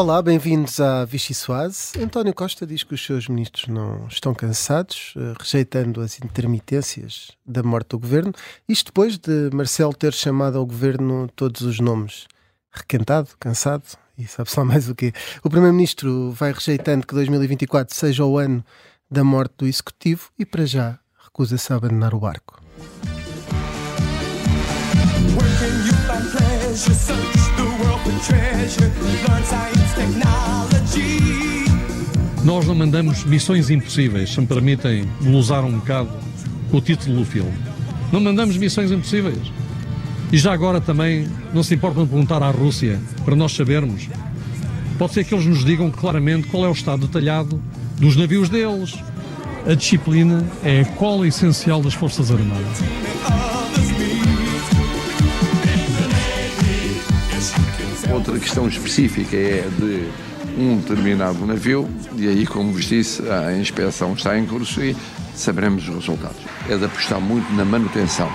Olá, bem-vindos à Vichy Soase. António Costa diz que os seus ministros não estão cansados, eh, rejeitando as intermitências da morte do governo. Isto depois de Marcelo ter chamado ao governo todos os nomes. Requentado, cansado e sabe só mais o quê. O Primeiro-Ministro vai rejeitando que 2024 seja o ano da morte do Executivo e, para já, recusa-se a abandonar o barco. Nós não mandamos missões impossíveis, se me permitem glosar um bocado com o título do filme. Não mandamos missões impossíveis. E já agora também não se importam de perguntar à Rússia para nós sabermos. Pode ser que eles nos digam claramente qual é o estado detalhado dos navios deles. A disciplina é a cola essencial das Forças Armadas. Outra questão específica é de um determinado navio, e aí, como vos disse, a inspeção está em curso e saberemos os resultados. É de apostar muito na manutenção.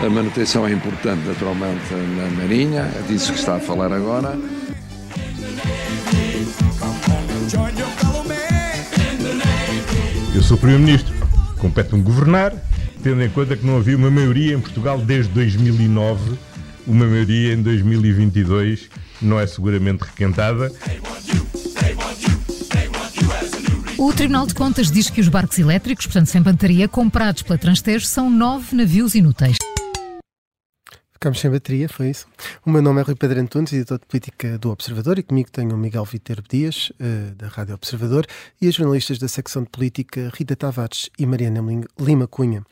A manutenção é importante, naturalmente, na Marinha, é disso que está a falar agora. Eu sou Primeiro-Ministro, compete-me governar, tendo em conta que não havia uma maioria em Portugal desde 2009 uma maioria em 2022 não é seguramente requentada. O Tribunal de Contas diz que os barcos elétricos, portanto sem bateria, comprados pela Transtejo, são nove navios inúteis. Ficamos sem bateria, foi isso. O meu nome é Rui Pedro Antunes, editor de política do Observador, e comigo tenho o Miguel Viterbo Dias, uh, da Rádio Observador, e as jornalistas da secção de política Rita Tavares e Mariana Lima Cunha.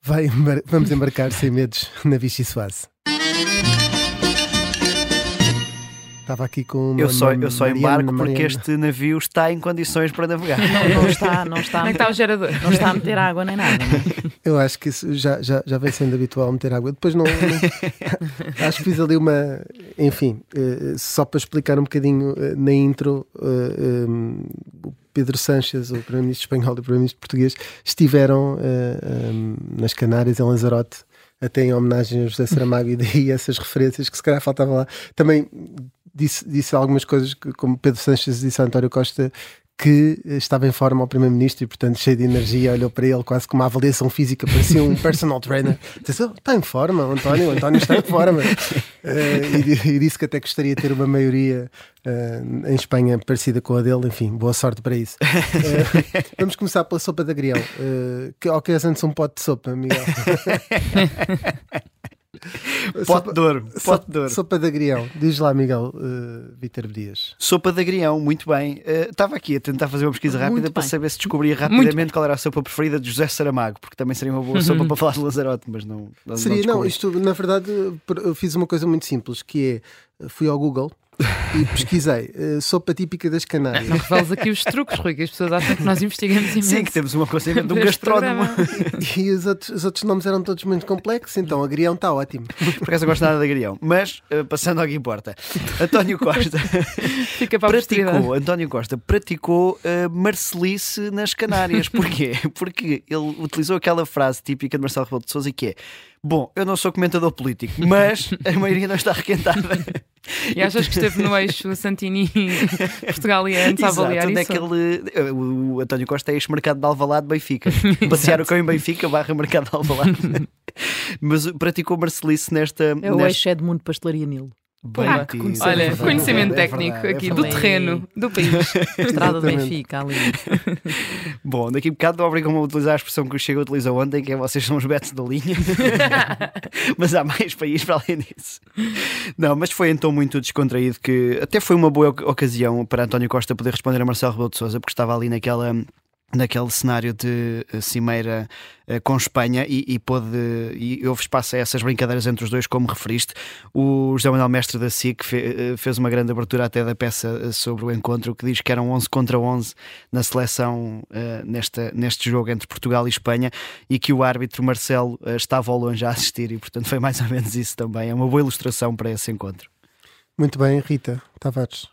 Vai, vamos embarcar sem medos na Vichy Soase. Estava aqui com uma, eu só, eu só embarco porque este navio está em condições para navegar. Não, não está, não está, nem está o gerador. Não está a meter água nem nada. É? Eu acho que isso já, já, já vem sendo habitual meter água. Depois não. não acho que fiz ali uma. Enfim, uh, só para explicar um bocadinho uh, na intro, eh, um, o Pedro Sanches, o Primeiro-Ministro espanhol e o Primeiro-Ministro português, estiveram um, nas Canárias, em Lanzarote até em homenagem a José Saramago e daí essas referências que se calhar faltavam lá. Também disse, disse algumas coisas que, como Pedro Sanches disse a António Costa, que estava em forma ao Primeiro-Ministro e, portanto, cheio de energia, olhou para ele quase com uma avaliação física, parecia um personal trainer. Disse, oh, está em forma, o António, o António está em forma. Uh, e, e, disse que até gostaria de ter uma maioria uh, em Espanha parecida com a dele. Enfim, boa sorte para isso. Uh, vamos começar pela sopa de agrião. Uh, que, ou queres antes um pote de sopa, Miguel? Pote de ouro. Pote de ouro. Sopa de agrião. Diz lá, Miguel uh, Vítor Dias. Sopa de agrião, muito bem. Uh, estava aqui a tentar fazer uma pesquisa rápida para saber se descobria rapidamente qual era a sopa preferida de José Saramago, porque também seria uma boa uhum. sopa para falar de Lazarote, mas não. não seria, não, não, isto na verdade eu fiz uma coisa muito simples, que é fui ao Google e pesquisei uh, sopa típica das Canárias. Não reveles aqui os truques, Rui, que as pessoas acham que nós investigamos imenso. Sim, que temos uma coisa de um gastrónomo. e os outros, os outros nomes eram todos muito complexos, então agrião está ótimo. Por acaso eu gosto nada de agrião. Mas, uh, passando ao que importa, António Costa Fica para praticou, António Costa praticou uh, Marcelice nas Canárias. Porquê? Porque ele utilizou aquela frase típica de Marcelo Rebelo de Sousa que é Bom, eu não sou comentador político, mas a maioria não está requentada. E achas que esteve no eixo Santini Portugal e antes a avaliar onde isso? É que ele, o António Costa é ex-mercado de Alvalade Benfica. Passear o cão em Benfica barra mercado de Alvalade. Mas praticou Marcelice nesta... É o nesta... eixo Edmundo Pastelaria Nilo. Bem ah, Olha, é conhecimento é técnico verdade, aqui é do terreno, do país. Estrada do Benfica ali. Bom, daqui a bocado obrigam-me a utilizar a expressão que o Chega utilizou ontem, que é vocês são os betos da linha. mas há mais país para além disso. Não, mas foi então muito descontraído que até foi uma boa ocasião para António Costa poder responder a Marcelo Rebelo de Sousa, porque estava ali naquela naquele cenário de eh, cimeira uh, com Espanha e, e pôde e houve espaço a essas brincadeiras entre os dois, como referiste. O José Manuel Mestre da SIC fe, uh, fez uma grande abertura até da peça sobre o encontro, que diz que eram 11 contra 11 na seleção nesta, neste jogo entre Portugal e Espanha e que o árbitro Marcelo estava ao longe a assistir e, portanto, foi mais ou menos isso também. É uma boa ilustração para esse encontro. Muito bem, Rita Tavares.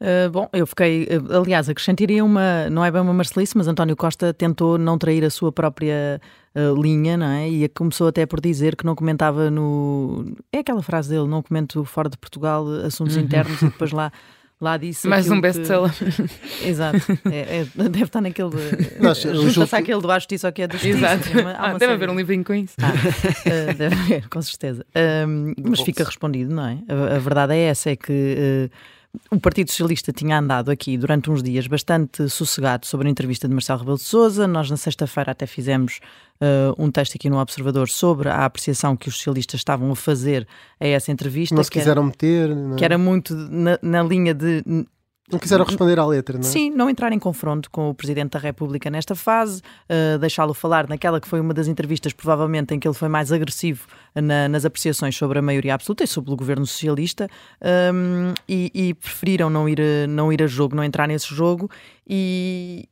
Uh, bom, eu fiquei, uh, aliás, acrescentaria uma, não é bem uma Marcelice, mas António Costa tentou não trair a sua própria uh, linha, não é? E começou até por dizer que não comentava no. É aquela frase dele: não comento fora de Portugal assuntos uhum. internos e depois lá. Lá disse Mais um best-seller. Que... Exato. É, é, deve estar naquele. Junta-se àquele do A Justiça ou que é da Justiça. Exato. Uma, ah, deve série. haver um livrinho com isso. Ah, deve haver, com certeza. Um, mas fica respondido, não é? A, a, verdade é essa: é que o Partido Socialista tinha andado aqui durante uns dias bastante sossegado sobre a entrevista de Marcelo Rebelo de Sousa. Nós, na sexta-feira, até fizemos uh, um texto aqui no Observador sobre a apreciação que os socialistas estavam a fazer a essa entrevista. Não se quiseram era, meter. Não. É? Que era muito na, na linha de não quiseram responder à letra, não é? Sim, não entrar em confronto com o Presidente da República nesta fase, uh, deixá-lo falar naquela que foi uma das entrevistas, provavelmente, em que ele foi mais agressivo na, nas apreciações sobre a maioria absoluta e sobre o governo socialista, um, ehm, e, e, preferiram não ir, não ir a jogo, não entrar nesse jogo, e,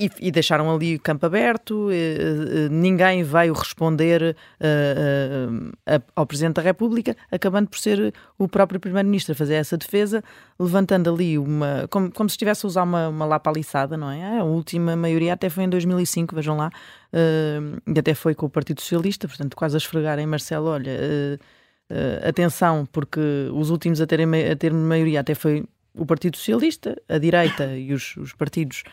e, e, deixaram ali o campo aberto, e, ninguém veio responder uh, uh, ao Presidente da República, acabando por ser o próprio Primeiro-Ministro a fazer essa defesa, levantando ali uma. como, como se estivesse a usar uma, uma lapaliçada, não é? A última maioria até foi em 2005, vejam lá, uh, e até foi com o Partido Socialista, portanto, quase a esfregar em Marcelo, olha. atenção, porque os últimos a, terem, a ter maioria até foi o Partido Socialista, a direita e os, os partidos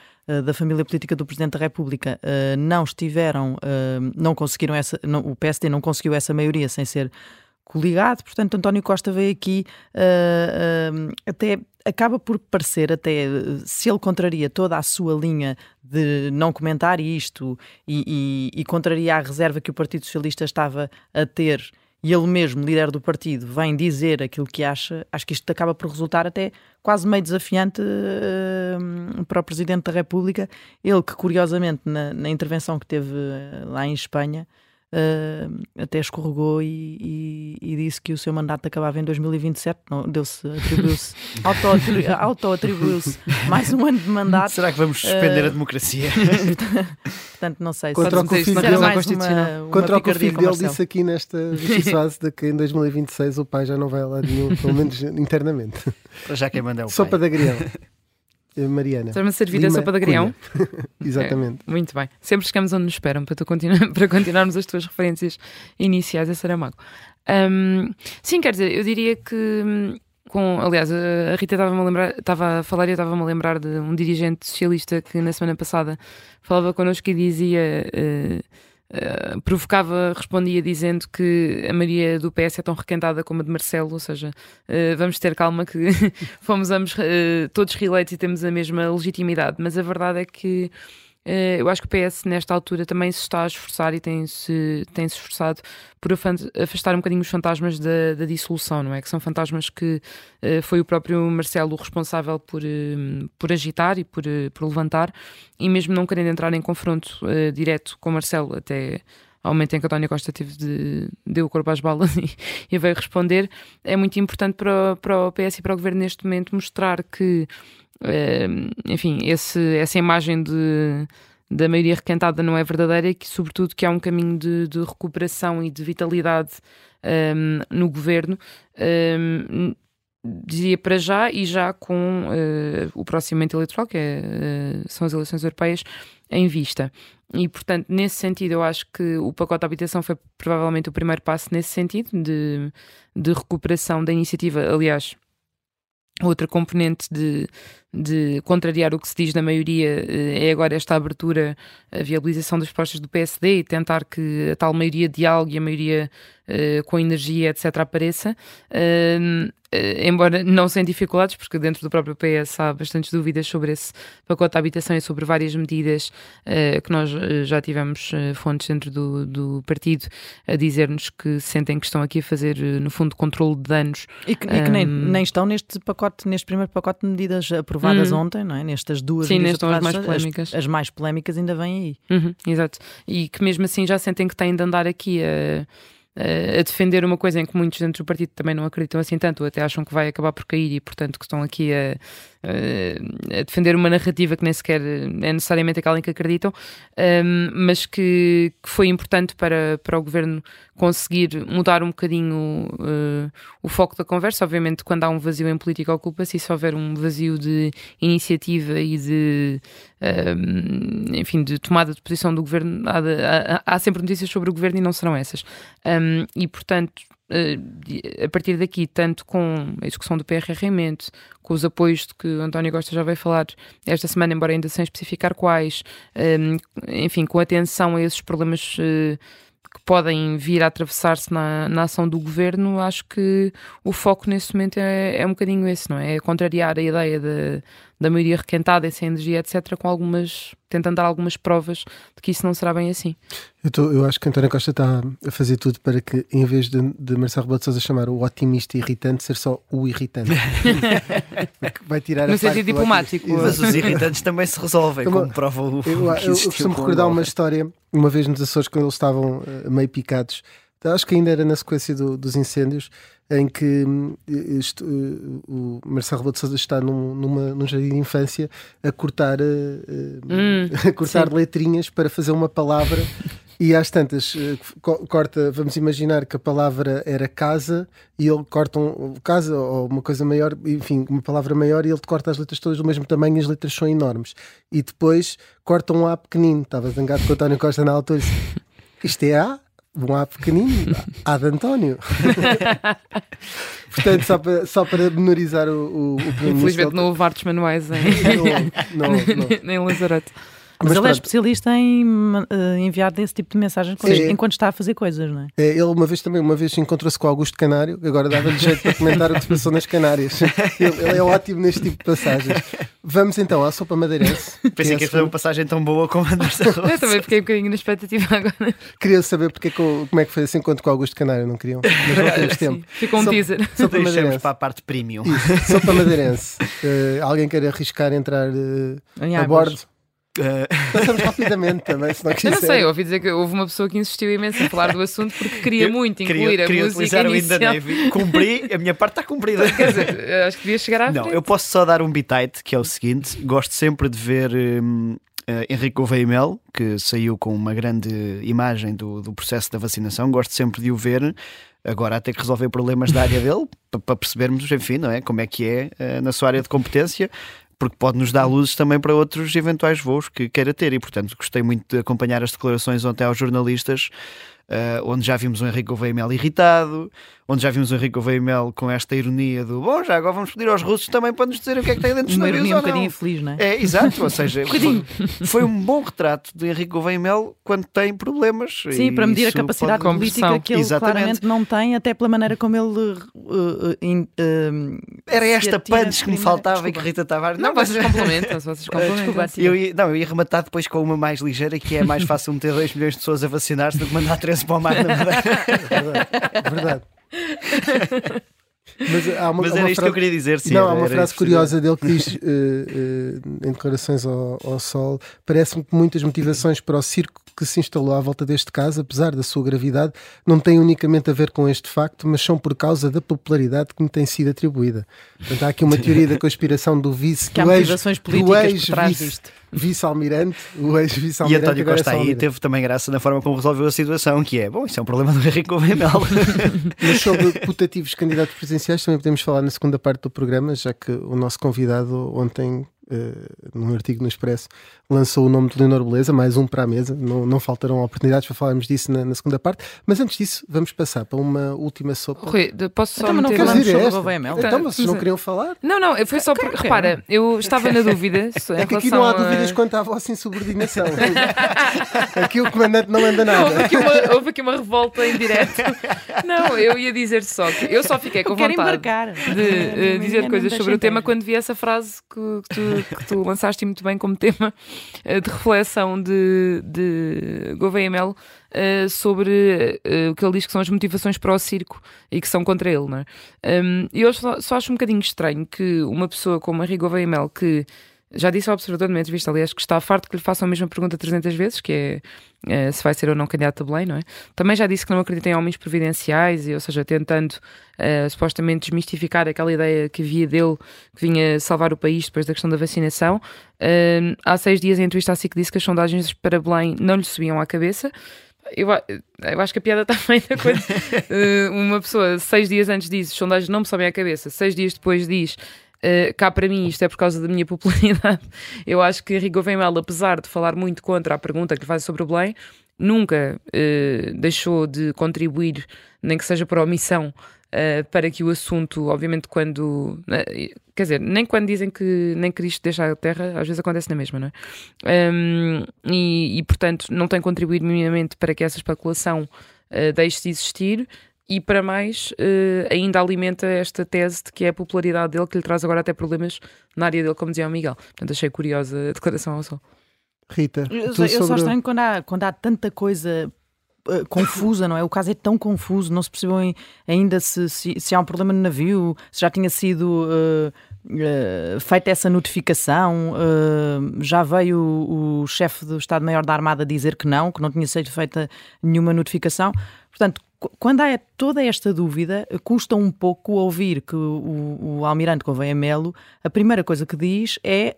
da família política do Presidente da República uh, não estiveram, uh, não conseguiram essa, não, o PSD não conseguiu essa maioria sem ser coligado, portanto António Costa veio aqui até acaba por parecer até se ele contraria toda a sua linha de não comentar isto e, e, e contraria a reserva que o Partido Socialista estava a ter e ele mesmo, líder do partido, vem dizer aquilo que acha, acho que isto acaba por resultar até quase meio desafiante uh, para o Presidente da República. Ele que, curiosamente, na, na intervenção que teve uh, lá em Espanha, uh, até escorregou e, e, e, disse que o seu mandato acabava em 2027. Não, deu-se, atribuiu-se, auto-atribuiu-se mais um ano de mandato. Será que vamos suspender uh, a democracia? portanto, não sei. Contra o que o filho dele, uma, contra o que o filho dele disse aqui nesta fase de que em 2026 o pai já não vai lá nenhum, pelo menos internamente. Já quem manda é o Sopa pai. de agrião. Mariana. Estás-me a servir Lima, a sopa de agrião? Exatamente. É, muito bem. Sempre chegamos onde nos esperam para, tu continuar, para continuarmos as tuas referências iniciais a Saramago. Um, sim, quer dizer, eu diria que. Com, aliás, a Rita estava a lembrar, estava a falar e eu estava-me a lembrar de um dirigente socialista que na semana passada falava connosco e dizia uh, Uh, provocava, respondia dizendo que a Maria do PS é tão requentada como a de Marcelo, ou seja, uh, vamos ter calma que fomos ambos uh, todos reeleitos e temos a mesma legitimidade, mas a verdade é que eh, eu acho que o PS, nesta altura, também se está a esforçar e tem-se tem -se esforçado por afastar um bocadinho os fantasmas da, da dissolução, não é? Que são fantasmas que uh, foi o próprio Marcelo responsável por, uh, por agitar e por, uh, por levantar, e mesmo não querendo entrar em confronto direto com Marcelo, até ao momento em que António Costa teve de, deu o corpo às balas e, e veio responder, é muito importante para, para o PS e para o governo neste momento mostrar que enfim, esse, essa imagem de, da maioria requentada não é verdadeira e que, sobretudo, que há um caminho de, de recuperação e de vitalidade um, no governo. Um, dizia para já e já com uh, o próximo momento eleitoral, que é, uh, são as eleições europeias, em vista. E, portanto, nesse sentido, eu acho que o pacote de habitação foi provavelmente o primeiro passo nesse sentido, de, de recuperação da iniciativa. Aliás, Outra componente de, de contrariar o que se diz na maioria eh, é agora esta abertura, a viabilização das propostas do PSD e tentar que a tal maioria diálogo e a maioria uh, com energia, etc., apareça. Uh, uh, embora não sem dificuldades, porque dentro do próprio PS há bastantes dúvidas sobre esse pacote de habitação e sobre várias medidas que nós já tivemos fontes dentro do, do partido a dizer-nos que sentem que estão aqui a fazer, no fundo, controle de danos. E que, e que nem, nem estão neste pacote, neste primeiro pacote de medidas aprovadas hum. ontem, não é? Nestas duas Sim, nestas as mais polémicas. As, as, mais polémicas ainda vêm aí. Uhum, exato. E que mesmo assim já sentem que têm de andar aqui a a defender uma coisa em que muitos dentro do partido também não acreditam assim tanto, ou até acham que vai acabar por cair e, portanto, que estão aqui a, a defender uma narrativa que nem sequer é necessariamente aquela em que acreditam, um, mas que, que, foi importante para, para o governo conseguir mudar um bocadinho uh, o foco da conversa. Obviamente, quando há um vazio em política, ocupa-se, e se houver um vazio de iniciativa e de, um, enfim, de tomada de posição do governo, há, de, há, há, sempre notícias sobre o governo e não serão essas. Um, e, portanto, a partir daqui, tanto com a discussão do PRR com os apoios de que António Costa já veio falar esta semana, embora ainda sem especificar quais, um, enfim, com atenção a esses problemas. Uh, que podem vir a atravessar-se na, na ação do governo, acho que o foco nesse momento é, é um bocadinho esse, não é? É contrariar a ideia de, da maioria requentada, sem energia, etc., com algumas, tentando dar algumas provas de que isso não será bem assim. Eu, tô, eu acho que António Costa está a fazer tudo para que, em vez de, de Marcelo Rebelo de Sousa chamar o otimista irritante, ser só o irritante. Vai tirar no a sentido diplomático. Mas os irritantes também se resolvem, como, como prova o. Eu, eu, eu costumo recordar uma história, uma vez nos Açores, quando eles estavam uh, meio picados, acho que ainda era na sequência do, dos incêndios em que isto, uh, o Marcelo Rebelo de Sousa está num, numa, num jardim de infância a cortar, uh, hum, a cortar letrinhas para fazer uma palavra e às tantas corta, vamos imaginar que a palavra era casa e ele corta um, casa ou uma coisa maior, enfim, uma palavra maior e ele corta as letras todas do mesmo tamanho e as letras são enormes. E depois corta um A pequenino, estava zangado com o António Costa na altura. Isto é A? Um A pequenino, A de António. Portanto, só para, só para menorizar o, o, o Infelizmente não houve artes manuais em, não, não, não. em Lanzarote. Mas, Mas ele é especialista em uh, enviar desse tipo de mensagens é, enquanto está a fazer coisas, não é? é ele uma vez também, uma vez encontrou-se com Augusto Canário, agora dava-lhe jeito para comentar o que se passou nas Canárias. Ele, ele, é ótimo neste tipo de passagens. Vamos então à sopa madeirense. Pensei que ia fazer uma passagem tão boa como a nossa Eu também fiquei um bocadinho na expectativa agora. Queria saber porque, como é que foi esse encontro com Augusto Canário, não queriam? Mas não temos tempo. Ficou um sopa, teaser. Sopa madeirense. para a parte premium. Isso, sopa madeirense. Uh, alguém quer arriscar entrar uh, a bordo? Uh... Passamos rapidamente também, se não quiser. Eu não sei, eu ouvi dizer que houve uma pessoa que insistiu imenso em falar do assunto porque queria eu muito incluir queria, a queria música utilizar inicial. o In Navy. Cumpri, a minha parte está cumprida. Quer dizer, acho que devia chegar à Não, frente. eu posso só dar um bitite, que é o seguinte, gosto sempre de ver... Um, Uh, Henrique Gouveia Mel, que saiu com uma grande imagem do, do processo da vacinação, gosto sempre de o ver. Agora, ter que resolver problemas da área dele, para percebermos, enfim, não é? como é que é uh, na sua área de competência porque pode nos dar luzes também para outros eventuais voos que queira ter. E, portanto, gostei muito de acompanhar as declarações ontem aos jornalistas, uh, onde já vimos o Henrique Gouveia Mel irritado, onde já vimos o Henrique Gouveia Mel com esta ironia do bom, já agora vamos pedir aos russos também para nos dizer o que é que tem dentro dos navios. Uma um bocadinho infeliz, não é? É, exato, ou seja, foi, foi, um bom retrato de Henrique Gouveia Mel quando tem problemas. Sim, para medir a capacidade pode... política que ele Exatamente. claramente não tem, até pela maneira como ele. Uh, uh, uh, Era esta punch que me faltava Desculpa. e que Rita Tavares. Não, não vocês complementam, vocês complementam. eu, ia, não, eu ia rematar depois com uma mais ligeira que é mais fácil meter 2 milhões de pessoas a vacinar-se do que mandar 13 para o mar na Madeira. verdade. verdade. Mas, há uma, Mas era uma isto frase... que eu queria dizer. Sim, não, há uma frase curiosa dele que diz uh, uh, em declarações ao, ao Sol: parece-me que muitas motivações para o circo que se instalou à volta deste caso, apesar da sua gravidade, não têm unicamente a ver com este facto, mas são por causa da popularidade que me tem sido atribuída. Portanto, há aqui uma teoria da conspiração do vice, que há motivações políticas ex, por trás vice, disto. Vice-almirante, o ex-vice-almirante. E António Costa aí teve também graça na forma como resolveu a situação, que é, bom, isso é um problema do Henrique Gouveia Mas sobre putativos candidatos presidenciais também podemos falar na segunda parte do programa, já que o nosso convidado ontem uh, num artigo no Expresso, lançou o nome de Leonor Beleza, mais um para a mesa. Não, não faltarão oportunidades para falarmos disso na, na, segunda parte. Mas antes disso, vamos passar para uma última sopa. Rui, posso só então, não dizer sobre esta? Então, mas vocês não queriam falar? Não, não, foi só porque, repara, eu estava na dúvida. É que aqui não há dúvidas a... quanto à vossa insubordinação. aqui o comandante não anda nada. Houve aqui uma, houve aqui uma revolta em direto. Não, eu ia dizer só que eu só fiquei com vontade embarcar. de uh, dizer coisas sobre o tema quando vi essa frase que, que, tu, que tu lançaste muito bem como tema eh, de reflexão de, de Gouveia Melo uh, sobre uh, o que ele diz que são as motivações para o circo e que são contra ele. Não é? eu só, só, acho um bocadinho estranho que uma pessoa como Henrique Gouveia Melo, que já disse ao Observador numa entrevista, aliás, que está farto que lhe façam a mesma pergunta 300 vezes, que é uh, se vai ser ou não candidato a Belém, não é? Também já disse que não acredita em homens providenciais, e, ou seja, tentando uh, supostamente desmistificar aquela ideia que havia dele que vinha salvar o país depois da questão da vacinação. Uh, há seis dias, em entrevista à SIC, disse que as sondagens para Belém não lhe subiam à cabeça. Eu, eu, acho que a piada está feita quando uh, uma pessoa, seis dias antes diz, as sondagens não me sobem à cabeça, seis dias depois diz Uh, cá para mim isto é por causa da minha popularidade. Eu acho que Rigo Mel, apesar de falar muito contra a pergunta que faz sobre o Belém, nunca uh, deixou de contribuir, nem que seja por omissão, uh, para que o assunto, obviamente, quando. quer dizer, nem quando dizem que nem Cristo deixa a terra, às vezes acontece na mesma, não é? Um, e, e, portanto, não tem contribuído minimamente para que essa especulação deixe de existir e para mais uh, ainda alimenta esta tese de que é a popularidade dele que lhe traz agora até problemas na área dele, como dizia o Miguel. Portanto, achei curiosa a declaração ao sol. Rita, eu, eu sobre... só estranho quando há, quando há tanta coisa uh, confusa, não é? O caso é tão confuso, não se percebeu ainda se, se, se, há um problema no navio, se já tinha sido uh, uh, feita essa notificação. já veio o, o chefe do Estado-Maior da Armada dizer que não, que não tinha sido feita nenhuma notificação. Portanto, quando há toda esta dúvida, custa um pouco ouvir que o, o Almirante Gouveia Melo, a primeira coisa que diz é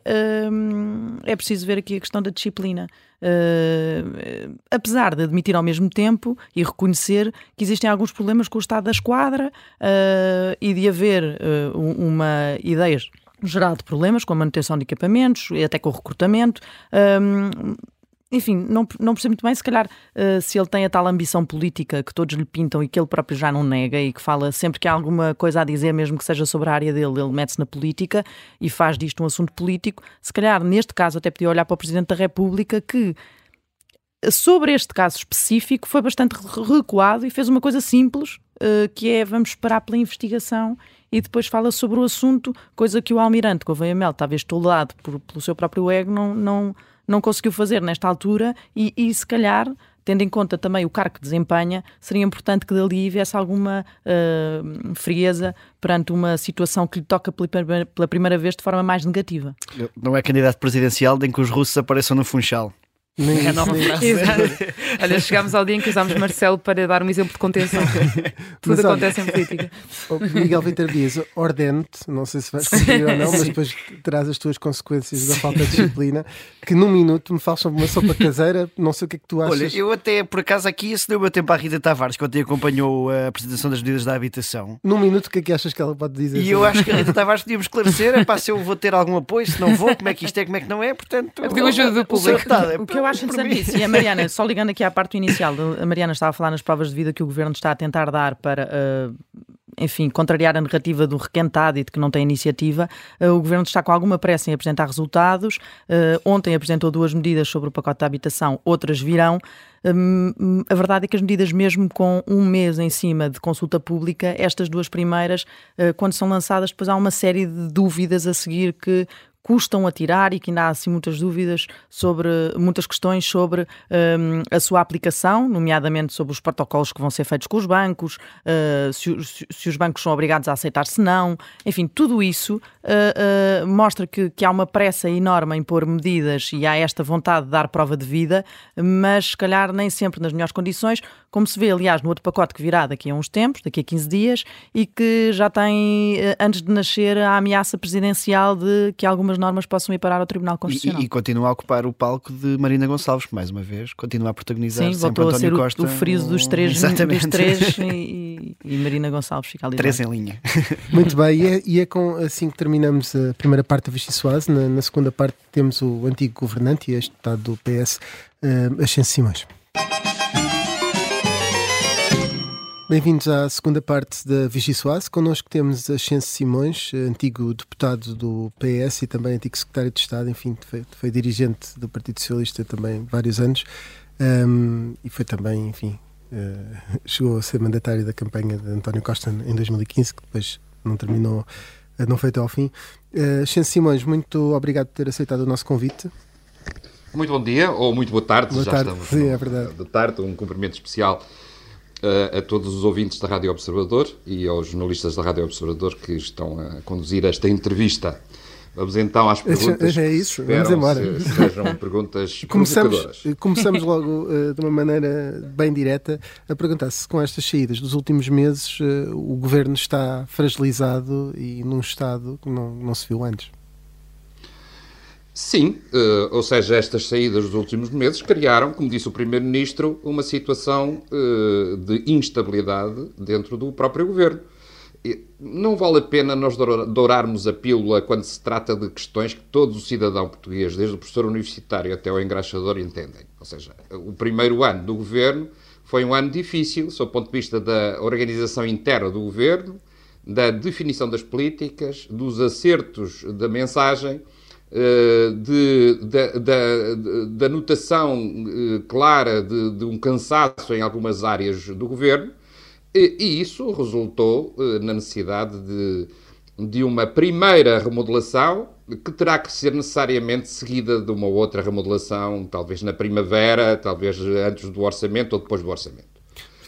hum, é preciso ver aqui a questão da disciplina. Uh, apesar de admitir ao mesmo tempo e reconhecer que existem alguns problemas com o estado da esquadra uh, e de haver uh, uma ideia geral de problemas com a manutenção de equipamentos e até com o recrutamento. Enfim, não, não percebo muito bem, se calhar, uh, se ele tem a tal ambição política que todos lhe pintam e que ele próprio já não nega e que fala sempre que há alguma coisa a dizer, mesmo que seja sobre a área dele, ele mete-se na política e faz disto um assunto político. Se calhar, neste caso, até podia olhar para o Presidente da República que. Sobre este caso específico, foi bastante recuado e fez uma coisa simples, uh, que é vamos esperar pela investigação e depois fala sobre o assunto, coisa que o Almirante Gouveia Mel, talvez tolerado por, pelo seu próprio ego, não, não, não conseguiu fazer nesta altura e, e se calhar tendo em conta também o cargo que desempenha, seria importante que dali viesse alguma uh, frieza perante uma situação que lhe toca pela primeira vez de forma mais negativa. Não é candidato presidencial em que os russos apareçam no Funchal. Nem, é nova frase. Olha, chegámos ao dia em que usámos Marcelo para dar um exemplo de contenção. Tudo mas, acontece olha, em política. Miguel Vitor Dias, ordente, não sei se vais conseguir ou não, mas depois traz as tuas consequências da falta de disciplina, que num minuto me falas sobre uma sopa caseira, não sei o que é que tu achas. Olha, eu até, por acaso, aqui se deu o meu tempo à Rita Tavares, que ontem acompanhou a apresentação das medidas da habitação. Num minuto, o que é que achas que ela pode dizer? E eu acho que a Rita Tavares podíamos esclarecer, é pá, se eu vou ter algum apoio, se não vou, como é que isto é, como é que não é, portanto... Eu ajuda do público. O que eu acho interessante isso, e a Mariana, só ligando aqui à parte inicial, a Mariana estava a falar nas provas de vida que o governo está a tentar dar para. Uh, enfim, contrariar a narrativa do requentado e de que não tem iniciativa, uh, o Governo está com alguma pressa em apresentar resultados. Uh, ontem apresentou duas medidas sobre o pacote de habitação, outras virão. Um, a verdade é que as medidas, mesmo com um mês em cima de consulta pública, estas duas primeiras, uh, quando são lançadas, depois há uma série de dúvidas a seguir que custam a tirar e que ainda há assim muitas dúvidas sobre muitas questões sobre um, a sua aplicação, nomeadamente sobre os protocolos que vão ser feitos com os bancos, uh, se, se, se, os bancos são obrigados a aceitar se não, enfim, tudo isso uh, uh, mostra que, que, há uma pressa enorme em pôr medidas e há esta vontade de dar prova de vida, mas se calhar nem sempre nas melhores condições, como se vê aliás no outro pacote que virá daqui a uns tempos, daqui a 15 dias, e que já tem antes de nascer a ameaça presidencial de que algumas normas possam ir parar ao Tribunal Constitucional. E, e continua a ocupar o palco de Marina Gonçalves, que mais uma vez continua a protagonizar Sim, voltou a ser o, Costa, o friso dos três, dos três e, e, Marina Gonçalves fica ali. Três em linha. Muito bem, e é, e é, com, assim que terminamos a primeira parte da Vichy Soase. Na, na, segunda parte temos o antigo governante e este estado do PS, uh, Ascenso Simões. Bem-vindos à segunda parte da Vichy Soase. Connosco temos Ascenso Simões, antigo deputado do PS e também antigo secretário de Estado, enfim, foi, foi dirigente do Partido Socialista também vários anos um, e foi também, enfim, uh, chegou a ser mandatário da campanha de António Costa em 2015, que depois não terminou, uh, não foi até ao fim. Uh, Ascenso Simões, muito obrigado por ter aceitado o nosso convite. Muito bom dia, ou muito boa tarde, boa já tarde, estamos sim, no, é verdade. de tarde, um cumprimento especial a, a todos os ouvintes da Rádio Observador e aos jornalistas da Rádio Observador que estão a conduzir esta entrevista Vamos então às perguntas. É isso, vamos embora. Se, sejam perguntas começamos, começamos logo uh, de uma maneira bem direta a perguntar se com estas saídas dos últimos meses uh, o governo está fragilizado e num estado que não, não se viu antes. Sim, uh, ou seja, estas saídas dos últimos meses criaram, como disse o Primeiro-Ministro, uma situação uh, de instabilidade dentro do próprio governo. E não vale a pena nós dourarmos a pílula quando se trata de questões que todo o cidadão português, desde o professor universitário até o engraxador, entendem. Ou seja, o primeiro ano do governo foi um ano difícil, sob o ponto de vista da organização interna do governo, da definição das políticas, dos acertos da mensagem eh, de, da, da, notação eh, clara de, de, um cansaço em algumas áreas do governo, e, e isso resultou eh, na necessidade de, de uma primeira remodelação que terá que ser necessariamente seguida de uma outra remodelação, talvez na primavera, talvez antes do orçamento ou depois do orçamento.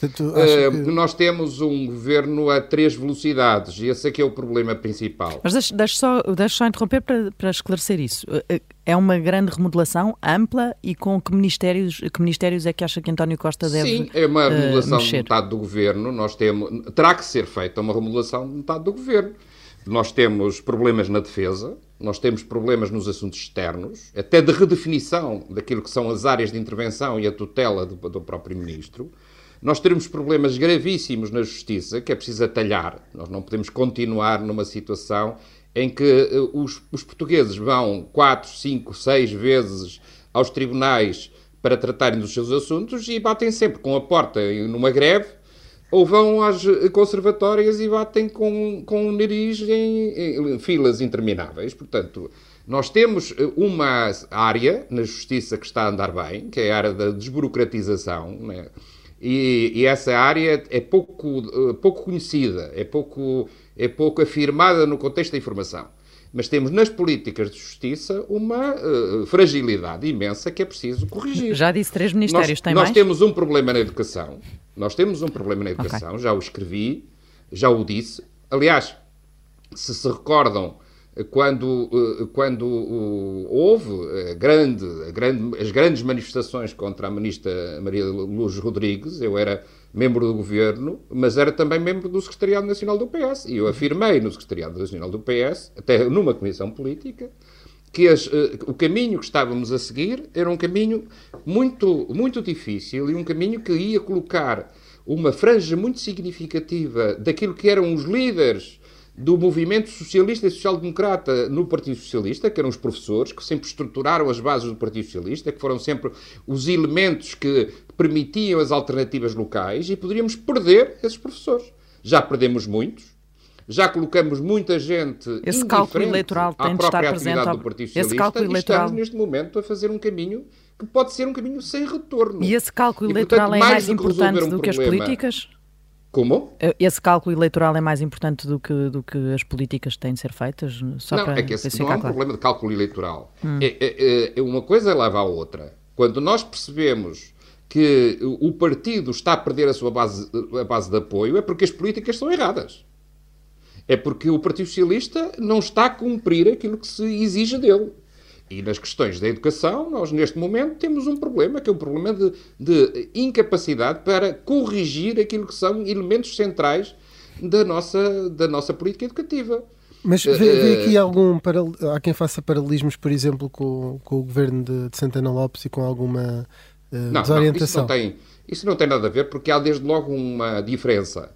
Portanto, uh, que... Nós temos um governo a três velocidades e esse é que é o problema principal. Mas deixe, deixe só, deixe só interromper para, para esclarecer isso. Eh, eh, é uma grande remodelação ampla e com que ministérios, que ministérios é que acha que António Costa deve Sim, é uma remodelação uh, de metade do governo. Nós temos, terá que ser feita uma remodelação de metade do governo. Nós temos problemas na defesa, nós temos problemas nos assuntos externos, até de redefinição daquilo que são as áreas de intervenção e a tutela do, do próprio ministro. Nós teremos problemas gravíssimos na justiça que é preciso atalhar. Nós não podemos continuar numa situação em que uh, os, os, portugueses vão quatro, cinco, seis vezes aos tribunais para tratarem dos seus assuntos e batem sempre com a porta numa greve ou vão às conservatórias e batem com, com o nariz em, em filas intermináveis. Portanto, nós temos eh, uma área na justiça que está a andar bem, que é a área da desburocratização, né? E, e, essa área é pouco, eh, pouco conhecida, é pouco, é pouco afirmada no contexto da informação. Mas temos nas políticas de justiça uma uh, fragilidade imensa que é preciso corrigir. Já disse três ministérios, nós, tem nós mais? Nós temos um problema na educação. Nós temos um problema na educação, okay. já o escrevi, já o disse. Aliás, se se recordam, quando, eh, quando houve grande, grande, as grandes manifestações contra a ministra Maria Luz Rodrigues, eu era membro do governo, mas era também membro do Secretariado Nacional do PS. E eu afirmei no Secretariado Nacional do PS, até numa comissão política, que as, uh, o caminho que estávamos a seguir era um caminho muito, muito difícil e um caminho que ia colocar uma franja muito significativa daquilo que eram os líderes do movimento socialista e social-democrata no Partido Socialista, que eram os professores, que sempre estruturaram as bases do Partido Socialista, que foram sempre os elementos que permitiam as alternativas locais, e poderíamos perder esses professores. Já perdemos muitos, já colocamos muita gente esse cálculo eleitoral tem de estar presente ao... do Partido Socialista esse cálculo eleitoral... estamos neste momento a fazer um caminho que pode ser um caminho sem retorno. E esse cálculo e, eleitoral portanto, é mais, mais importante do um do que as políticas? Como? Eh, esse cálculo eleitoral é mais importante do que, do que as políticas têm de ser feitas? Só não, para, é que esse não é um claro. problema de cálculo eleitoral. Hum. É, é, é, uma coisa leva à outra. Quando nós percebemos que o partido está a perder a sua base, a base de apoio, é porque as políticas são erradas. É porque o Partido Socialista não está a cumprir aquilo que se exige dele. E nas questões da educação, nós neste momento temos um problema, que é um problema de, de incapacidade para corrigir aquilo que são elementos centrais da nossa, da nossa política educativa. Mas vê, vê eh, aqui algum. Há quem faça paralelismos, por exemplo, com, com o governo de, de Santana Lopes e com alguma uh, não, desorientação? Não, isso, não tem, isso não tem nada a ver, porque há desde logo uma diferença.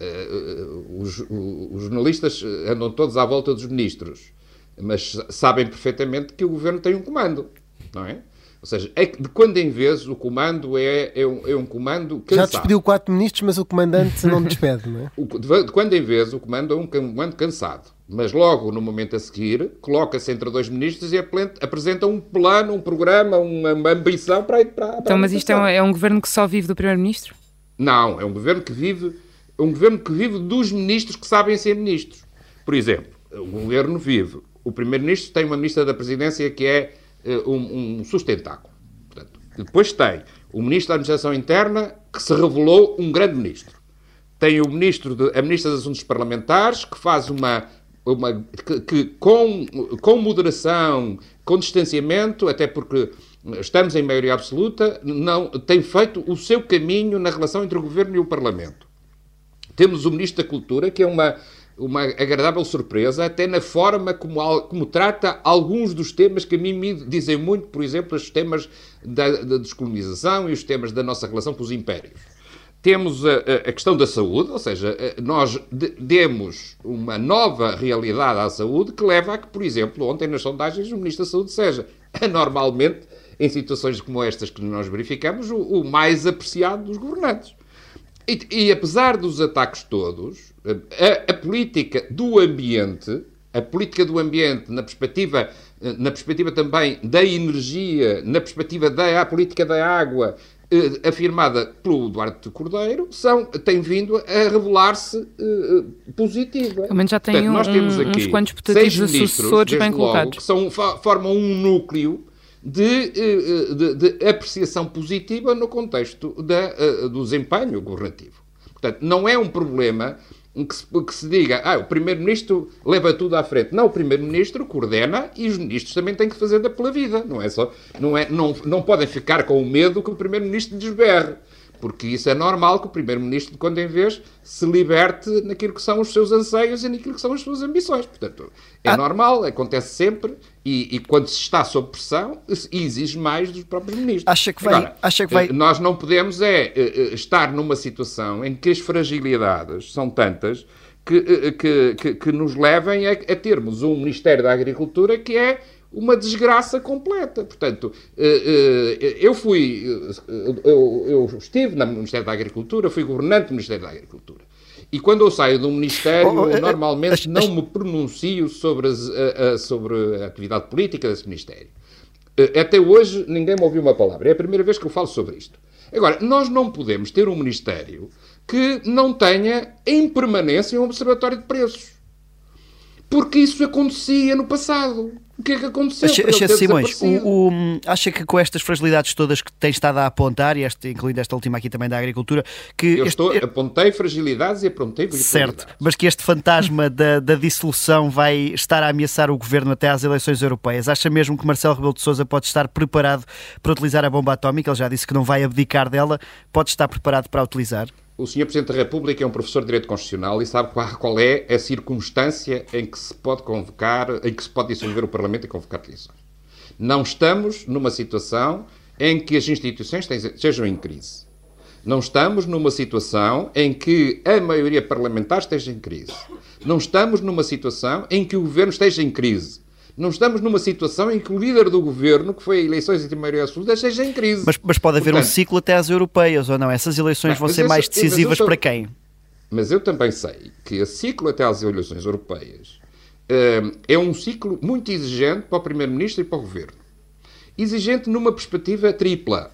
Uh, os, os jornalistas andam todos à volta dos ministros mas sabem perfeitamente que o governo tem um comando, não é? Ou seja, é de quando em vez o comando é, é, um, é um comando cansado. Já despediu quatro ministros, mas o comandante não despede, não é? De quando em vez o comando é um comando cansado. Mas logo no momento a seguir, coloca-se entre dois ministros e apresenta um plano, um programa, uma, uma ambição para, para, para Então, mas isto é um, é um governo que só vive do primeiro-ministro? Não, é um governo que vive, é um governo que vive dos ministros que sabem ser ministros. Por exemplo, o governo vive o Primeiro-Ministro tem uma Ministra da Presidência que é uh, um, um sustentáculo. Portanto, depois tem o Ministro da Administração Interna, que se revelou um grande ministro. Tem o ministro de, a Ministra dos Assuntos Parlamentares, que faz uma uma, que, que com, com moderação, com distanciamento, até porque estamos em maioria absoluta, não tem feito o seu caminho na relação entre o Governo e o Parlamento. Temos o Ministro da Cultura, que é uma, uma agradável surpresa, até na forma como, como trata alguns dos temas que a mim me dizem muito, por exemplo, os temas da, da descolonização e os temas da nossa relação com os impérios. Temos a, a questão da saúde, ou seja, nós demos uma nova realidade à saúde que leva a que, por exemplo, ontem nas sondagens o Ministro da Saúde seja anormalmente, em situações como estas que nós verificamos, o, o mais apreciado dos governantes. E, e, apesar dos ataques todos, a, a, política do ambiente, a política do ambiente na perspectiva, na perspectiva também da energia, na perspectiva da política da água, eh, afirmada pelo Duarte Cordeiro, são, tem vindo a revelar-se eh, positiva. Também já tem Portanto, um, nós temos aqui uns quantos putativos assessores bem colocados. que são, formam um núcleo de, eh, de, de, apreciação positiva no contexto da, eh, do desempenho governativo. Portanto, não é um problema que se, que se diga, ah, o Primeiro-Ministro leva tudo à frente. Não, o Primeiro-Ministro coordena e os ministros também têm que fazer da pela vida. Não é só, não, é, não, não podem ficar com o medo que o Primeiro-Ministro desberre porque isso é normal que o Primeiro-Ministro, de quando em vez, se liberte naquilo que são os seus anseios e naquilo que são as suas ambições. Portanto, é ah. normal, acontece sempre, e, e, quando se está sob pressão, exige mais dos próprios ministros. Acha que vai. Agora, acha que vai... Nós não podemos é, é, é estar numa situação em que as fragilidades são tantas que, que, que, que nos levem a, a termos um Ministério da Agricultura que é uma desgraça completa. Portanto, eh, eh, eu fui, eh, eu, eu estive no Ministério da Agricultura, fui governante do Ministério da Agricultura. E quando eu saio do Ministério, oh, oh, normalmente não me pronuncio sobre, a, a, sobre a atividade política desse Ministério. Até hoje ninguém me ouviu uma palavra. É a primeira vez que eu falo sobre isto. Agora, nós não podemos ter um Ministério que não tenha em permanência um observatório de preços. Porque isso acontecia no passado. O que é que aconteceu? Acha, Simões, o, o, acha que com estas fragilidades todas que tem estado a apontar, e este, incluindo esta última aqui também da agricultura, que. Eu este, estou, apontei fragilidades e apontei Certo, mas que este fantasma da, da, dissolução vai estar a ameaçar o governo até às eleições europeias. Acha mesmo que Marcelo Rebelo de Souza pode estar preparado para utilizar a bomba atómica? Ele já disse que não vai abdicar dela. Pode estar preparado para a utilizar? O Sr. Presidente da República é um professor de Direito Constitucional e sabe qual, é a circunstância em que se pode convocar, em que se pode dissolver o Parlamento e convocar eleições. Não estamos numa situação em que as instituições estejam em crise. Não estamos numa situação em que a maioria parlamentar esteja em crise. Não estamos numa situação em que o governo esteja em crise. Não estamos numa situação em que o líder do governo, que foi a eleições de maioria absoluta, esteja em crise. Mas, mas pode haver Portanto, um ciclo até às europeias, ou não? Essas eleições vão ser esse, mais decisivas para quem? Mas eu também sei que o ciclo até às eleições europeias uh, é um ciclo muito exigente para o Primeiro-Ministro e para o Governo. Exigente numa perspectiva tripla.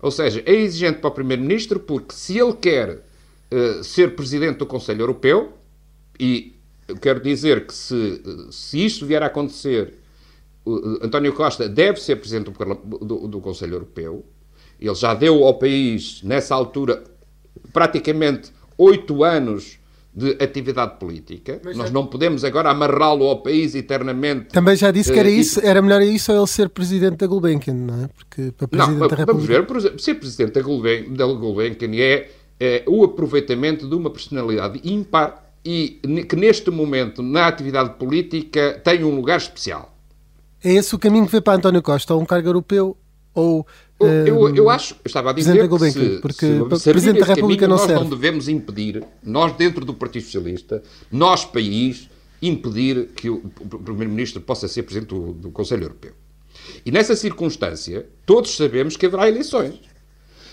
Ou seja, é exigente para o Primeiro-Ministro porque se ele quer uh, ser Presidente do Conselho Europeu, e quero dizer que se, se isto vier a acontecer, António Costa deve ser Presidente do, do, do Conselho Europeu. Ele já deu ao país, nessa altura, praticamente oito anos de atividade política. Mas Nós é... não podemos agora amarrá-lo ao país eternamente. Também já disse que era, uh, isso, era melhor isso ou ele ser presidente da Gulbenkian, não é? Porque para presidente não, da República. Vamos ver, ser presidente da Gulbenkian, da Gulbenkian é, é o aproveitamento de uma personalidade ímpar e que neste momento, na atividade política, tem um lugar especial. É esse o caminho que vê para António Costa, ou um cargo europeu, ou. Eu, eu, eu acho, eu estava a dizer que se, porque se, Presidente da República caminho, não nós serve. não devemos impedir, nós dentro do Partido Socialista, nós país, impedir que o, o Primeiro-Ministro possa ser Presidente do, do Conselho Europeu. E nessa circunstância, todos sabemos que haverá eleições.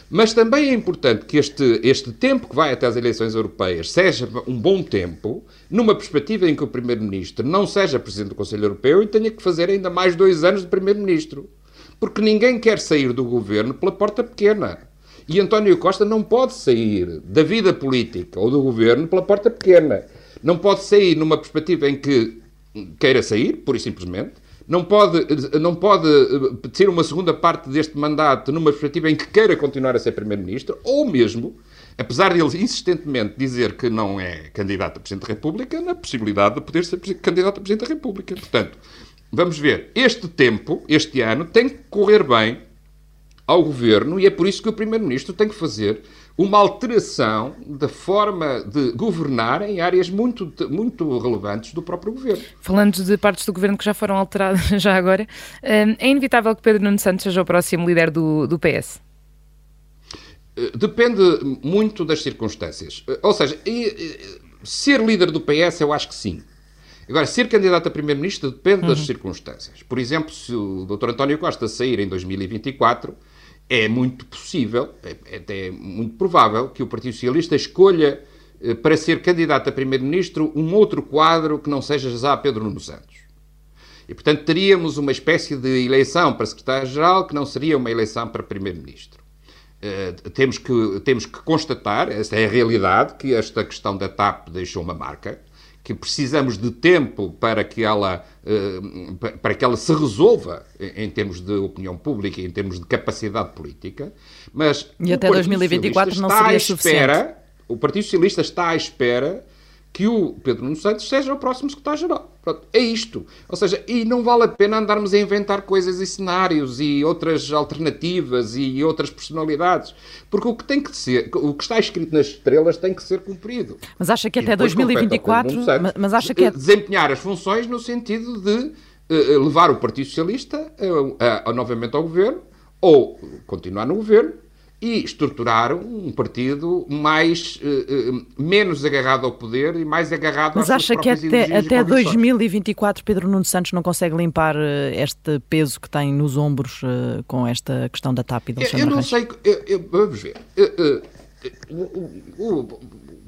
Mas também é importante que este, este tempo que vai até as eleições europeias seja um bom tempo, numa perspectiva em que o Primeiro-Ministro não seja Presidente do Conselho Europeu e tenha que fazer ainda mais dois anos de Primeiro-Ministro. Porque ninguém quer sair do governo pela porta pequena. E António Costa não pode sair da vida política ou do governo pela porta pequena. Não pode sair numa perspectiva em que queira sair, pura e simplesmente, não pode, não pode eh, ter uma segunda parte deste mandato numa perspectiva em que queira continuar a ser Primeiro-Ministro, ou mesmo apesar de ele insistentemente dizer que não é candidato a Presidente da República, na possibilidade de poder ser candidato a Presidente da República. Portanto, vamos ver, este tempo, este ano, tem que correr bem ao Governo e é por isso que o Primeiro-Ministro tem que fazer uma alteração da forma de governar em áreas muito, muito relevantes do próprio governo. Falando de partes do governo que já foram alteradas já agora, hum, é inevitável que Pedro Nuno Santos seja o próximo líder do, do PS? Eh, depende muito das circunstâncias. Eh, ou seja, ser líder do PS eu acho que sim. Agora, ser candidato a primeiro-ministro depende uhum. das circunstâncias. Por exemplo, se o Dr. António Costa sair em 2024 é muito possível, é até muito provável, que o Partido Socialista escolha eh, para ser candidato a primeiro-ministro um outro quadro que não seja já Pedro Nuno Santos. E, portanto, teríamos uma espécie de eleição para secretário-geral que não seria uma eleição para primeiro-ministro. Uh, temos, que, temos que constatar, esta é a realidade, que esta questão da TAP deixou uma marca que precisamos de tempo para que ela, eh, para que ela se resolva em termos de opinião pública, em termos de capacidade política, mas e até 2024 não seria espera, suficiente. O Partido Socialista está à espera que o Pedro Nuno Santos seja o próximo secretário-geral. É isto. Ou seja, e não vale a pena andarmos a inventar coisas e cenários e outras alternativas e outras personalidades. Porque o que tem que ser, o que está escrito nas estrelas tem que ser cumprido. Mas acha que até 2024, Santos, mas acha que é... desempenhar as funções no sentido de uh, levar o Partido Socialista uh, uh, novamente ao governo ou continuar no governo e estruturar um partido mais uh, menos agarrado ao poder e mais agarrado Mas acha que até, até 2024 Pedro Nuno Santos não consegue limpar este peso que tem nos ombros com esta questão da TAP e do Alexandre Eu, eu não sei, eu, eu, vamos ver.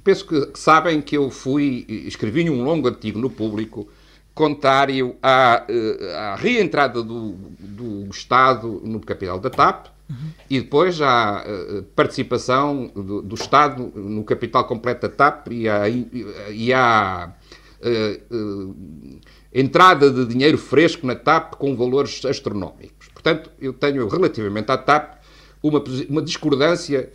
penso que, que, sabem que eu fui, escrevi um longo artigo no público contrário à, à reentrada do, do Estado no capital da TAP, e depois há a eh, participação do, do, Estado no capital completo da TAP e há, e há uh, uh, entrada de dinheiro fresco na TAP com valores astronómicos. Portanto, eu tenho relativamente à TAP uma, uma discordância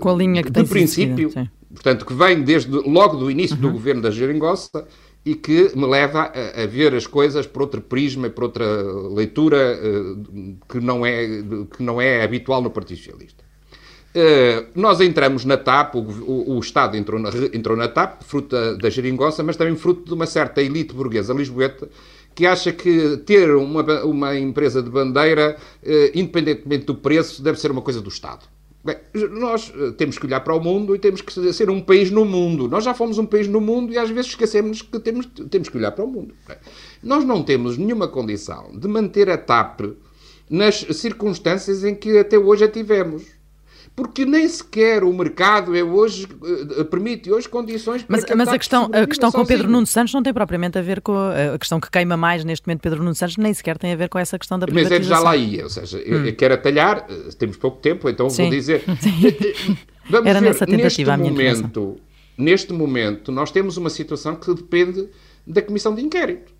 com a linha que de princípio, portanto, que vem desde logo do início uhum. do governo da Geringossa e que me leva a, a, ver as coisas por outro prisma, por outra leitura uh, que, não é, que não é habitual no Partido Socialista. Uh, nós entramos na TAP, o, o, o Estado entrou na, entrou na TAP, fruto da, da mas também fruto de uma certa elite burguesa lisboeta que acha que ter uma, uma empresa de bandeira, uh, independentemente do preço, deve ser uma coisa do Estado. Bem, nós eh, temos que olhar para o mundo e temos que ser um país no mundo. Nós já fomos um país no mundo e às vezes esquecemos que temos, temos que olhar para o mundo. Bem, nós não temos nenhuma condição de manter a TAP nas circunstâncias em que até hoje a tivemos porque nem sequer o mercado é hoje, uh, permite hoje condições para Mas, mas a questão, a questão com Pedro Nuno Santos não tem propriamente a ver com a questão que queima mais neste momento Pedro Nuno Santos, nem sequer tem a ver com essa questão da privatização. Mas ele já lá ia, ou seja, hum. eu quero atalhar, eh, temos pouco tempo, então Sim. vou dizer... Vamos Era ver, nessa tentativa neste momento, neste momento, nós temos uma situação que depende da Comissão de Inquérito.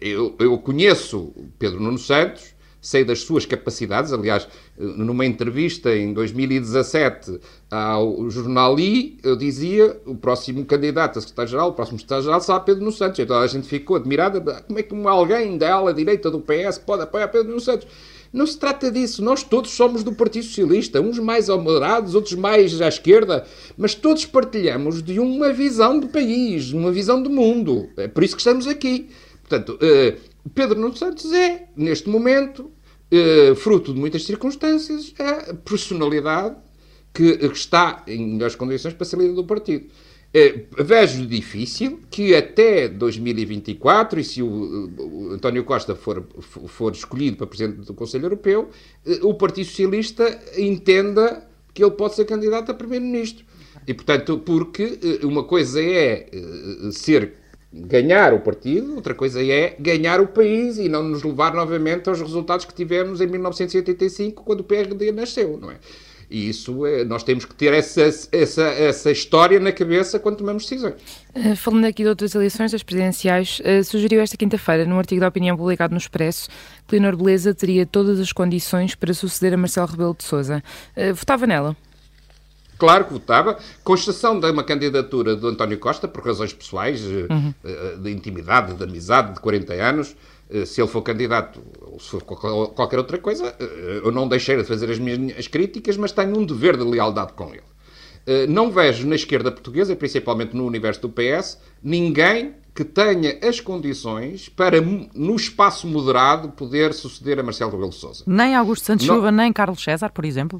Eu, eu conheço Pedro Nuno Santos sei das suas capacidades. Aliás, numa entrevista em 2017 ao jornal I, eu dizia o próximo candidato a secretário-geral, o próximo secretário-geral será Pedro Nuno Santos. Então a gente ficou admirada. Como é que alguém da ala direita do PS pode apoiar Pedro Nuno Santos? Não se trata disso. Nós todos somos do Partido Socialista, uns mais ao moderados, outros mais à esquerda, mas todos partilhamos de uma visão do país, uma visão do mundo. É por isso que estamos aqui. Portanto, uh, Pedro Nuno Santos é, neste momento, uh, fruto de muitas circunstâncias, a personalidade que, que, está em melhores condições para ser líder do partido. Uh, vejo difícil que até 2024, e se o, o António Costa for, for escolhido para Presidente do Conselho Europeu, uh, o Partido Socialista entenda que ele pode ser candidato a Primeiro-Ministro. E, portanto, porque uma coisa é ser ganhar o partido, outra coisa é ganhar o país e não nos levar novamente aos resultados que tivemos em 1985, quando o PRD nasceu, não é? E isso é, nós temos que ter essa, essa, essa história na cabeça quando tomamos decisões. Uh, falando aqui de outras eleições, as presidenciais, uh, sugeriu esta quinta-feira, num artigo de opinião publicado no Expresso, que Leonor Beleza teria todas as condições para suceder a Marcelo Rebelo de Souza. Uh, votava nela? Claro que votava, com exceção de uma candidatura do António Costa, por razões pessoais, uhum. de intimidade, de amizade, de 40 anos. Se ele for candidato, ou se for qualquer outra coisa, eu não deixei de fazer as minhas críticas, mas tenho um dever de lealdade com ele. Não vejo na esquerda portuguesa, principalmente no universo do PS, ninguém que tenha as condições para, no espaço moderado, poder suceder a Marcelo Rebelo Sousa. Nem Augusto Santos Silva, nem Carlos César, por exemplo?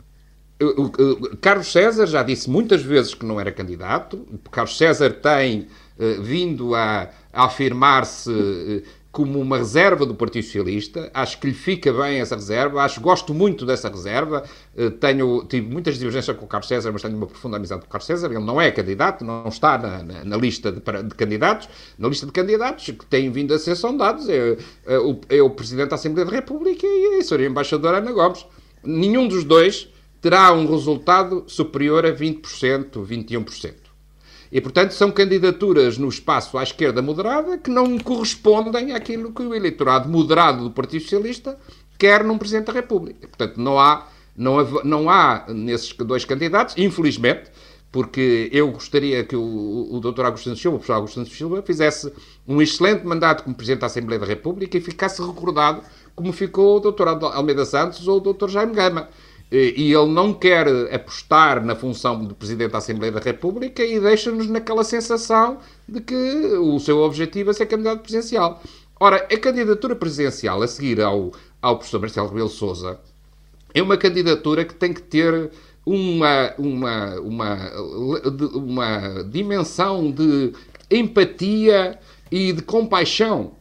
Carlos César já disse muitas vezes que não era candidato. Carlos César tem uh, vindo a, a afirmar-se uh, como uma reserva do Partido Socialista. Acho que lhe fica bem essa reserva. Acho gosto muito dessa reserva. Uh, tenho tive muitas divergências com o Carlos César, mas tenho uma profunda amizade com o Carlos César. Ele não é candidato, não está na, na, na lista de, de, candidatos. Na lista de candidatos que têm vindo a ser sondados é, é, o, é o Presidente da Assembleia da República e a Sra. Embaixadora Ana Gomes. Nenhum dos dois terá um resultado superior a 20%, 21%. E, portanto, são candidaturas no espaço à esquerda moderada que não correspondem àquilo que o eleitorado moderado do Partido Socialista quer num Presidente da República. Portanto, não há, não há, não há nesses dois candidatos, infelizmente, porque eu gostaria que o, o Dr. Agostinho Silva, o professor Agostinho Silva, fizesse um excelente mandato como Presidente da Assembleia da República e ficasse recordado como ficou o Dr. Almeida Santos ou o Dr. Jaime Gama e ele não quer apostar na função de Presidente da Assembleia da República e deixa-nos naquela sensação de que o seu objetivo é ser candidato presidencial. Ora, a candidatura presidencial a seguir ao, ao professor Marcelo Rebelo Sousa é uma candidatura que tem que ter uma, uma, uma, uma dimensão de empatia e de compaixão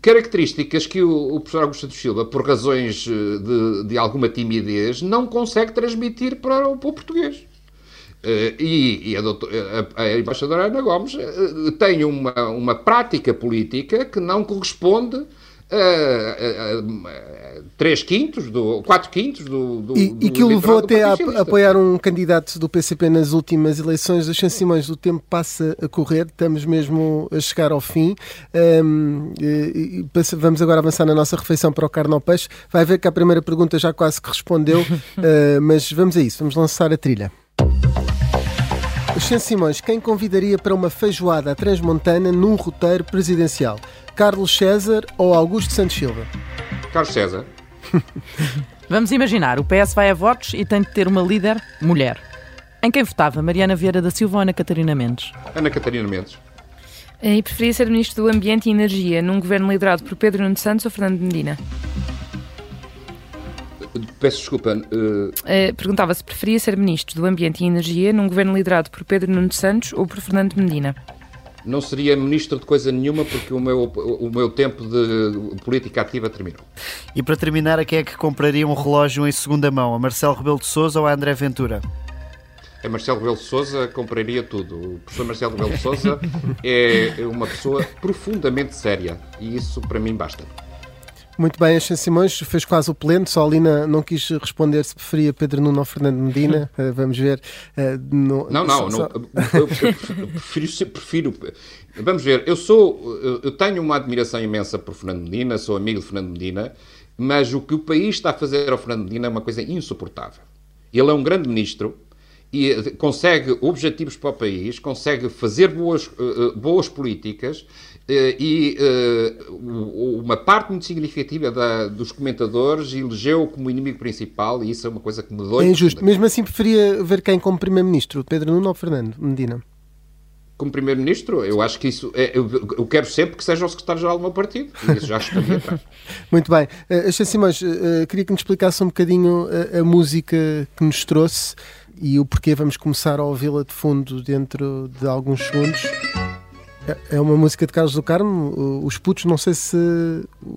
características que o, o professor Augusto dos Silva, por razões eh, de, de, alguma timidez, não consegue transmitir para o, para o português. Uh, e, e a, doutor, a, a, embaixadora Ana Gomes uh, tem uma, uma prática política que não corresponde uh, 3 quintos, do, 4 quintos do, do E, do e que o levou até a apoiar um candidato do PCP nas últimas eleições. As Simões, o tempo passa a correr, estamos mesmo a chegar ao fim. Um, e, e, vamos agora avançar na nossa refeição para o carne ao peixe. Vai ver que a primeira pergunta já quase que respondeu, uh, mas vamos a isso, vamos lançar a trilha. Xen Simões, quem convidaria para uma feijoada transmontana num roteiro presidencial? Carlos César ou Augusto Santos Silva? Carlos César. Vamos imaginar, o PS vai a votos e tem de ter uma líder mulher. Em quem votava? Mariana Vieira da Silva ou Ana Catarina Mendes? Ana Catarina Mendes. E preferia ser Ministro do Ambiente e Energia num governo liderado por Pedro Nuno Santos ou Fernando Medina? Peço desculpa. Uh... Uh, perguntava se preferia ser Ministro do Ambiente e Energia num governo liderado por Pedro Nuno Santos ou por Fernando Medina. Não seria Ministro de coisa nenhuma porque o meu, o meu tempo de política ativa terminou. E para terminar, a quem é que compraria um relógio em segunda mão? A Marcelo Rebelo de Sousa ou a André Ventura? A Marcelo Rebelo de Sousa compraria tudo. O professor Marcelo Rebelo de Sousa é uma pessoa profundamente séria e isso para mim basta. Muito bem, Axen Simões fez quase o pleno, só ali na, não quis responder se preferia Pedro Nuno ou Fernando Medina. Uh, vamos ver. Uh, no, não, não, só, não eu, eu prefiro, prefiro, Vamos ver, eu sou. Eu tenho uma admiração imensa por Fernando Medina, sou amigo de Fernando Medina, mas o que o país está a fazer ao Fernando Medina é uma coisa insuportável. Ele é um grande ministro, e consegue objetivos para o país, consegue fazer boas, boas políticas eh, e uh, uma parte muito significativa da, dos comentadores elegeu como inimigo principal e isso é uma coisa que me dói. É injusto. Mesmo assim preferia ver quem como primeiro-ministro, Pedro Nuno ou Fernando Medina? Como primeiro-ministro, eu acho que isso é, eu, eu, quero sempre que seja o secretário-geral do meu partido. Isso já atrás. Muito bem. Uh, Simões, uh, queria que nos explicasse um bocadinho a, a música que nos trouxe e o porquê vamos começar a ouvi-la de fundo dentro de alguns segundos. É, é uma música de Carlos do Carmo. Os putos, não sei se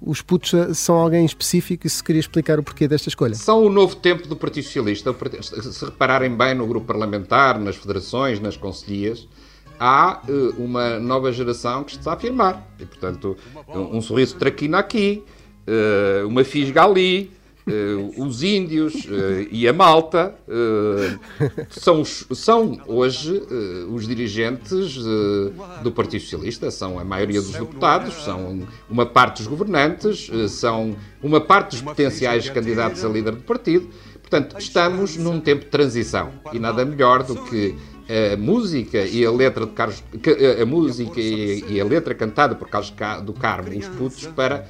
os putos são alguém específico e se queria explicar o porquê desta escolha. São o novo tempo do Partido Socialista. Se repararem bem no grupo parlamentar, nas federações, nas conselhias, há eh, uma nova geração que está a afirmar. E, portanto, um sorriso traquina aqui, eh, uma fisga ali, Uh, os índios uh, e a malta uh, são, são hoje os dirigentes do Partido Socialista, são a maioria dos deputados, são uma parte dos governantes, são uma parte dos potenciais candidatos a líder do partido. Portanto, estamos num tempo de transição e nada melhor do que a música e a letra de Carlos, a música e a letra cantada por Carlos do Carmo, os putos, para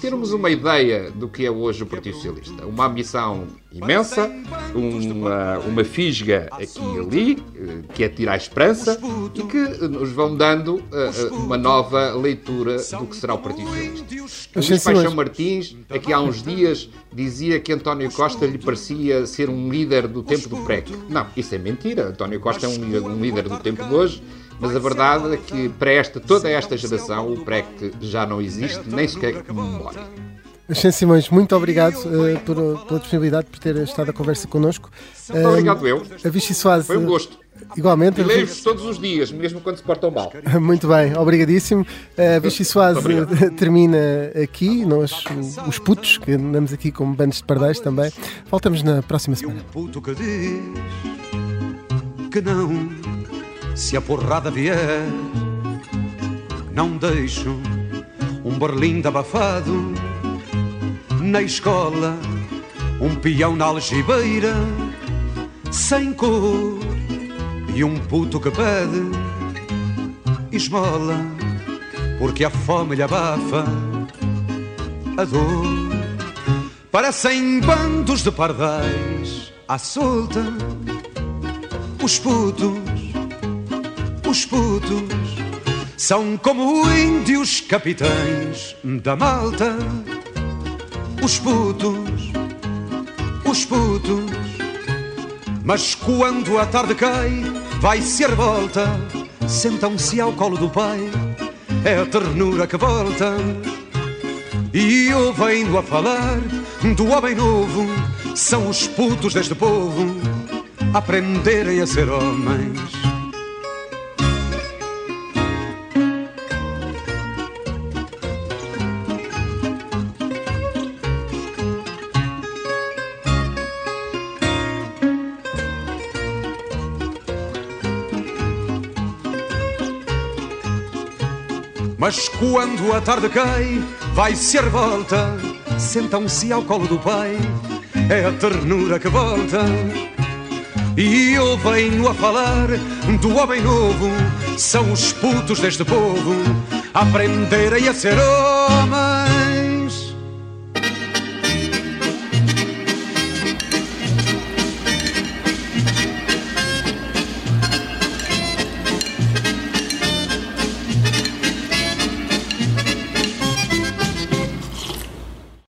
termos uma ideia do que é hoje o Partido Socialista. Uma ambição imensa, uma, uma fisga aqui e ali, que é tirar a esperança e que nos vão dando uma nova leitura do que será o Partido Socialista. O Luís Paixão Martins, aqui há uns dias, dizia que António Costa lhe parecia ser um líder do tempo do PREC. Não, isso é mentira. António Costa é um líder do tempo de hoje mas a verdade é que para esta, toda esta geração o PREC já não existe, nem sequer comemora. Alexandre Simões, muito obrigado uh, por, pela disponibilidade, por ter estado a conversa connosco. Muito uh, obrigado eu. A Vichy Soares, Foi um gosto. Igualmente. E leio-vos todos os dias, mesmo quando se portam mal. Muito bem, obrigadíssimo. A Vichy Soares termina aqui, nós, os putos, que andamos aqui como bandos de pardais também. Voltamos na próxima semana. E um puto que diz que não se a porrada vier, não deixo um berlindo abafado na escola, um peão na algibeira, sem cor e um puto que pede esmola, porque a fome lhe abafa a dor. Parecem bandos de pardais à solta, os putos os putos são como índios capitães da malta. Os putos, os putos. Mas quando a tarde cai, vai-se a revolta. Sentam-se ao colo do pai, é a ternura que volta. E ouvindo a falar do homem novo, são os putos deste povo aprenderem a ser homens. Mas quando a tarde cai, vai-se a revolta, sentam-se ao colo do pai, é a ternura que volta. E eu venho a falar do homem novo, são os putos deste povo, aprenderem a ser homem.